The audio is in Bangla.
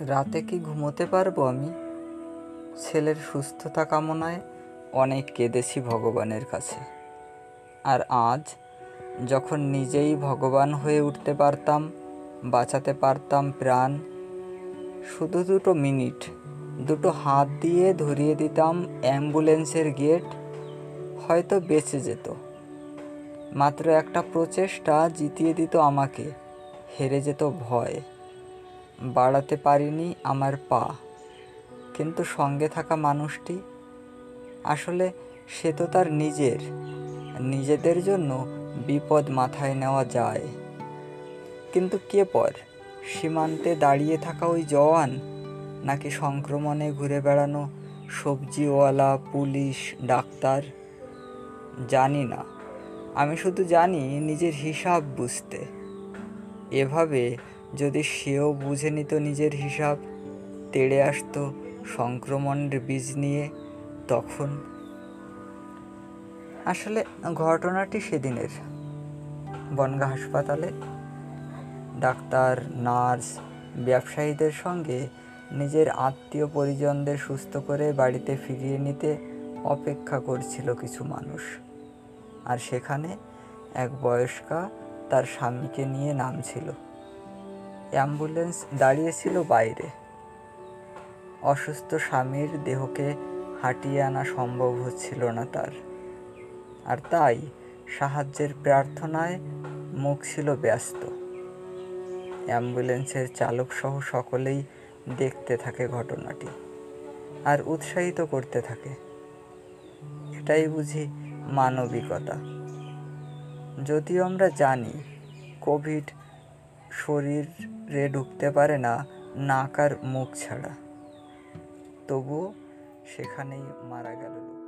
রাতে কি ঘুমোতে পারব আমি? ছেলের সুস্থতা কামনায় অনেক কেঁদেছি ভগবানের কাছে। আর আজ যখন নিজেই ভগবান হয়ে উঠতে পারতাম, বাঁচাতে পারতাম প্রাণ, শুধু দুটো মিনিট, দুটো হাত দিয়ে ধরিয়ে দিতাম অ্যাম্বুলেন্সের গেট, হয়তো বেঁচে যেত। মাত্র একটা প্রচেষ্টা জিতিয়ে দিত আমাকে, হেরে যেত ভয়। বাড়াতে পারিনি আমার পা। কিন্তু সঙ্গে থাকা মানুষটি, আসলে সে তো তার নিজের, নিজেদের জন্য বিপদ মাথায় নেওয়া যায়। কিন্তু কে পর? সীমান্তে দাঁড়িয়ে থাকা ওই জওয়ান, নাকি সংক্রমণে ঘুরে বেড়ানো সবজিওয়ালা, পুলিশ, ডাক্তার? জানি না। আমি শুধু জানি নিজের হিসাব বুঝতে। এভাবে যদি সেও বুঝে নিত নিজের হিসাব, তেড়ে আসতো সংক্রমণের বীজ নিয়ে তখন। আসলে ঘটনাটি সেদিনের। বনগা হাসপাতালে ডাক্তার, নার্স, ব্যবসায়ীদের সঙ্গে নিজের আত্মীয় পরিজনদের সুস্থ করে বাড়িতে ফিরিয়ে নিতে অপেক্ষা করছিল কিছু মানুষ। আর সেখানে এক বয়স্কা তার স্বামীকে নিয়ে নামছিল। অ্যাম্বুলেন্স দাঁড়িয়েছিল বাইরে। অসুস্থ স্বামীর দেহকে হাঁটিয়ে আনা সম্ভব হচ্ছিল না তার। আর তাই সাহায্যের প্রার্থনায় মুখ ছিল ব্যস্ত। অ্যাম্বুলেন্সের চালক সহ সকলেই দেখতে থাকে ঘটনাটি আর উৎসাহিত করতে থাকে। এটাই বুঝি মানবিকতা। যদিও আমরা জানি কোভিড শরীরে ঢুকতে পারে না নাক আর মুখ ছাড়া। তবুও সেখানেই মারা গেল লোক।